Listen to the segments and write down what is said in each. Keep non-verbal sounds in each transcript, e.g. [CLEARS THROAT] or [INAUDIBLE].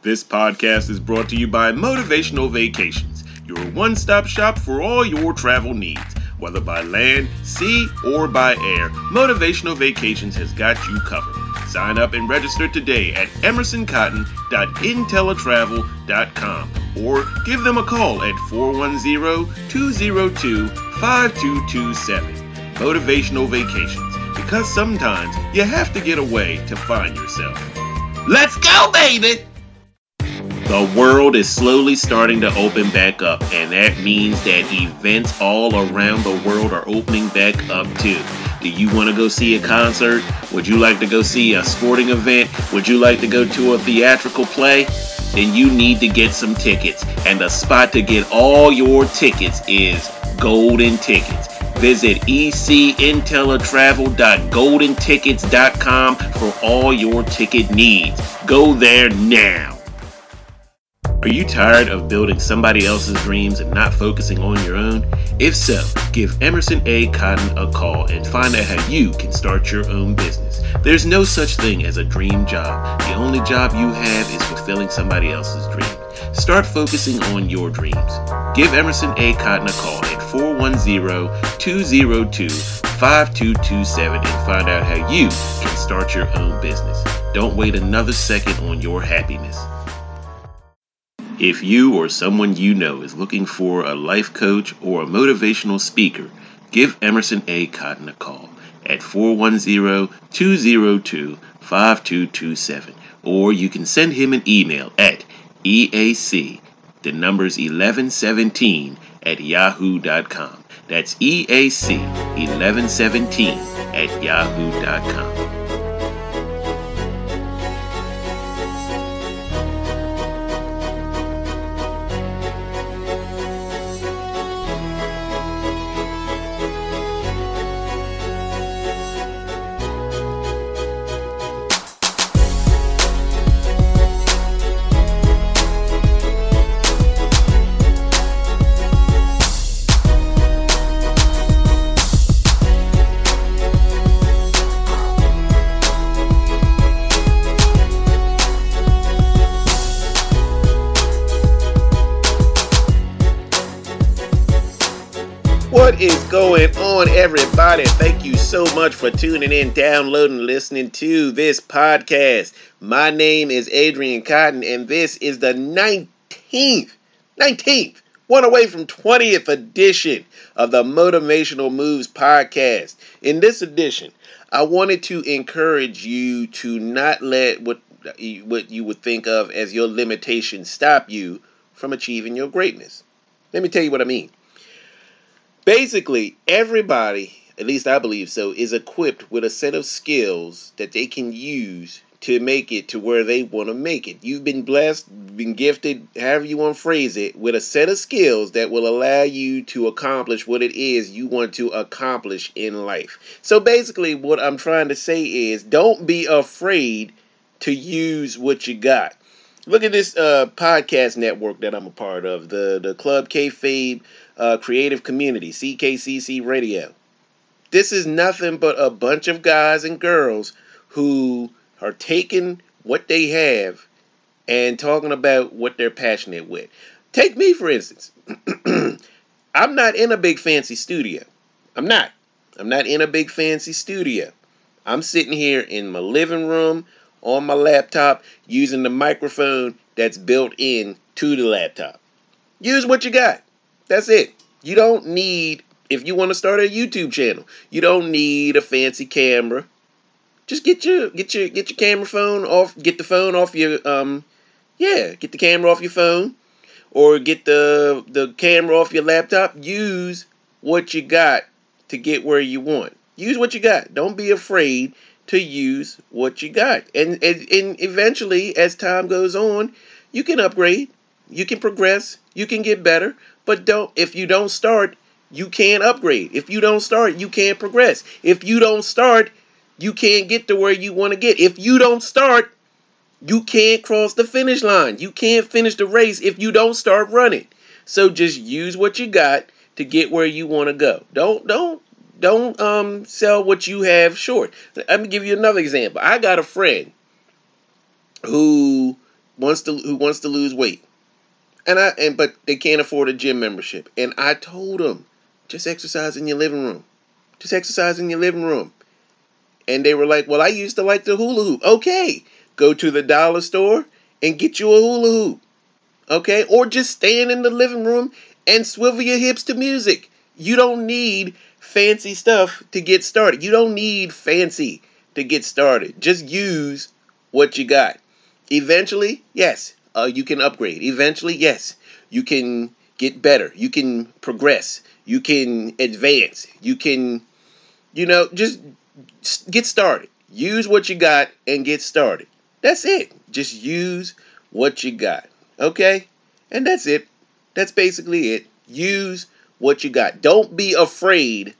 This podcast is brought to you by Motivational Vacations, your one stop shop for all your travel needs. Whether by land, sea, or by air, Motivational Vacations has got you covered. Sign up and register today at emersoncotton.intellitravel.com or give them a call at 410-202-5227. Motivational Vacations, because sometimes you have to get away to find yourself. Let's go, baby! The world is slowly starting to open back up, and that means that events all around the world are opening back up too. Do you want to go see a concert? Would you like to go see a sporting event? Would you like to go to a theatrical play? Then you need to get some tickets, and the spot to get all your tickets is Golden Tickets. Visit ecintellitravel.goldentickets.com for all your ticket needs. Go there now. Are you tired of building somebody else's dreams and not focusing on your own? If so, give Emerson A. Cotton a call and find out how you can start your own business. There's no such thing as a dream job. The only job you have is fulfilling somebody else's dream. Start focusing on your dreams. Give Emerson A. Cotton a call at 410-202-5227 and find out how you can start your own business. Don't wait another second on your happiness. If you or someone you know is looking for a life coach or a motivational speaker, give Emerson A. Cotton a call at 410-202-5227 or you can send him an email at EAC, the numbers 1117 at yahoo.com. That's EAC 1117 at yahoo.com. What is going on, everybody? Thank you so much for tuning in, downloading, listening to this podcast. My name is Adrian Cotton, and this is the 19th, 19th, one away from 20th edition of the Motivational Moves podcast. In this edition, I wanted to encourage you to not let what what you would think of as your limitations stop you from achieving your greatness. Let me tell you what I mean. Basically, everybody, at least I believe so, is equipped with a set of skills that they can use to make it to where they want to make it. You've been blessed, been gifted, however you want to phrase it, with a set of skills that will allow you to accomplish what it is you want to accomplish in life. So basically, what I'm trying to say is don't be afraid to use what you got. Look at this uh, podcast network that I'm a part of, the the Club Kayfabe uh, Creative Community, CKCC Radio. This is nothing but a bunch of guys and girls who are taking what they have and talking about what they're passionate with. Take me, for instance. [CLEARS THROAT] I'm not in a big fancy studio. I'm not. I'm not in a big fancy studio. I'm sitting here in my living room on my laptop using the microphone that's built in to the laptop. Use what you got. That's it. You don't need if you want to start a YouTube channel, you don't need a fancy camera. Just get your get your get your camera phone off, get the phone off your um yeah, get the camera off your phone or get the the camera off your laptop. Use what you got to get where you want. Use what you got. Don't be afraid to use what you got. And and, and eventually as time goes on, you can upgrade, you can progress, you can get better, but don't if you don't start, you can't upgrade. If you don't start, you can't progress. If you don't start, you can't get to where you want to get. If you don't start, you can't cross the finish line. You can't finish the race if you don't start running. So just use what you got to get where you want to go. Don't don't don't um sell what you have short. Let me give you another example. I got a friend who wants to who wants to lose weight. And I and but they can't afford a gym membership. And I told them, just exercise in your living room. Just exercise in your living room. And they were like, "Well, I used to like the hula hoop." Okay, go to the dollar store and get you a hula hoop. Okay? Or just stand in the living room and swivel your hips to music. You don't need fancy stuff to get started. You don't need fancy to get started. Just use what you got. Eventually, yes, uh, you can upgrade. Eventually, yes, you can get better. You can progress. You can advance. You can, you know, just get started. Use what you got and get started. That's it. Just use what you got. Okay? And that's it. That's basically it. Use what you got. Don't be afraid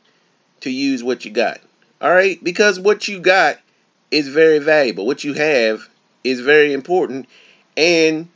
to use what you got. All right? Because what you got is very valuable. What you have is very important. And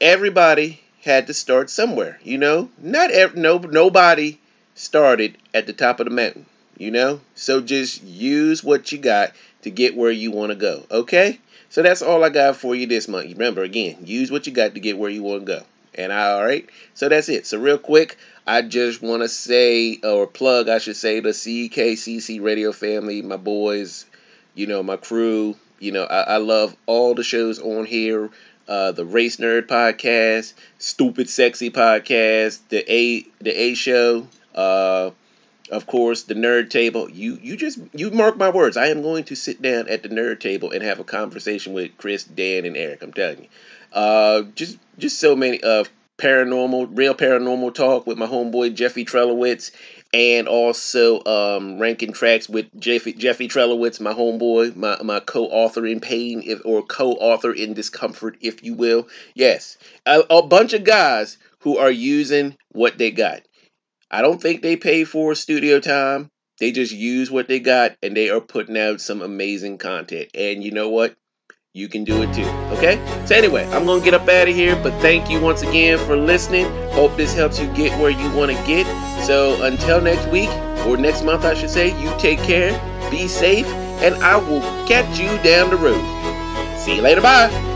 everybody had to start somewhere, you know? Not ev- no nobody started at the top of the mountain, you know? So just use what you got to get where you want to go, okay? So that's all I got for you this month. Remember again, use what you got to get where you want to go. And I, all right, so that's it. So real quick, I just want to say or plug, I should say, the CKCC radio family, my boys, you know, my crew. You know, I, I love all the shows on here. Uh, the Race Nerd podcast, Stupid Sexy podcast, the A the A show. Uh, of course, the nerd table. You you just you mark my words. I am going to sit down at the nerd table and have a conversation with Chris, Dan, and Eric. I'm telling you. Uh, just just so many of uh, paranormal, real paranormal talk with my homeboy Jeffy Trelowitz, and also um, ranking tracks with Jeffy Jeffy Trelowitz, my homeboy, my my co-author in pain, if or co-author in discomfort, if you will. Yes, a, a bunch of guys who are using what they got. I don't think they pay for studio time. They just use what they got and they are putting out some amazing content. And you know what? You can do it too. Okay? So, anyway, I'm going to get up out of here. But thank you once again for listening. Hope this helps you get where you want to get. So, until next week, or next month, I should say, you take care, be safe, and I will catch you down the road. See you later. Bye.